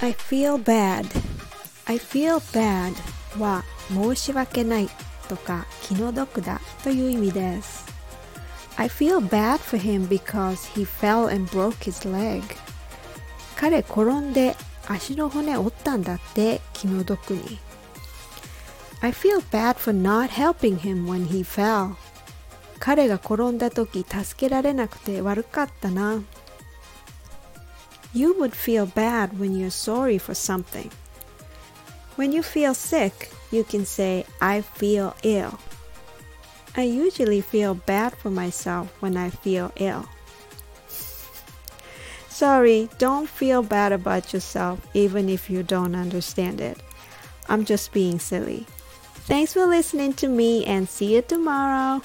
I feel bad I feel bad は申し訳ないとか気の毒だという意味です I feel bad for him because he fell and broke his leg 彼転んで足の骨折ったんだって気の毒に I feel bad for not helping him when he fell 彼が転んだ時助けられなくて悪かったな You would feel bad when you're sorry for something When you feel sick, you can say, I feel ill. I usually feel bad for myself when I feel ill. Sorry, don't feel bad about yourself even if you don't understand it. I'm just being silly. Thanks for listening to me and see you tomorrow.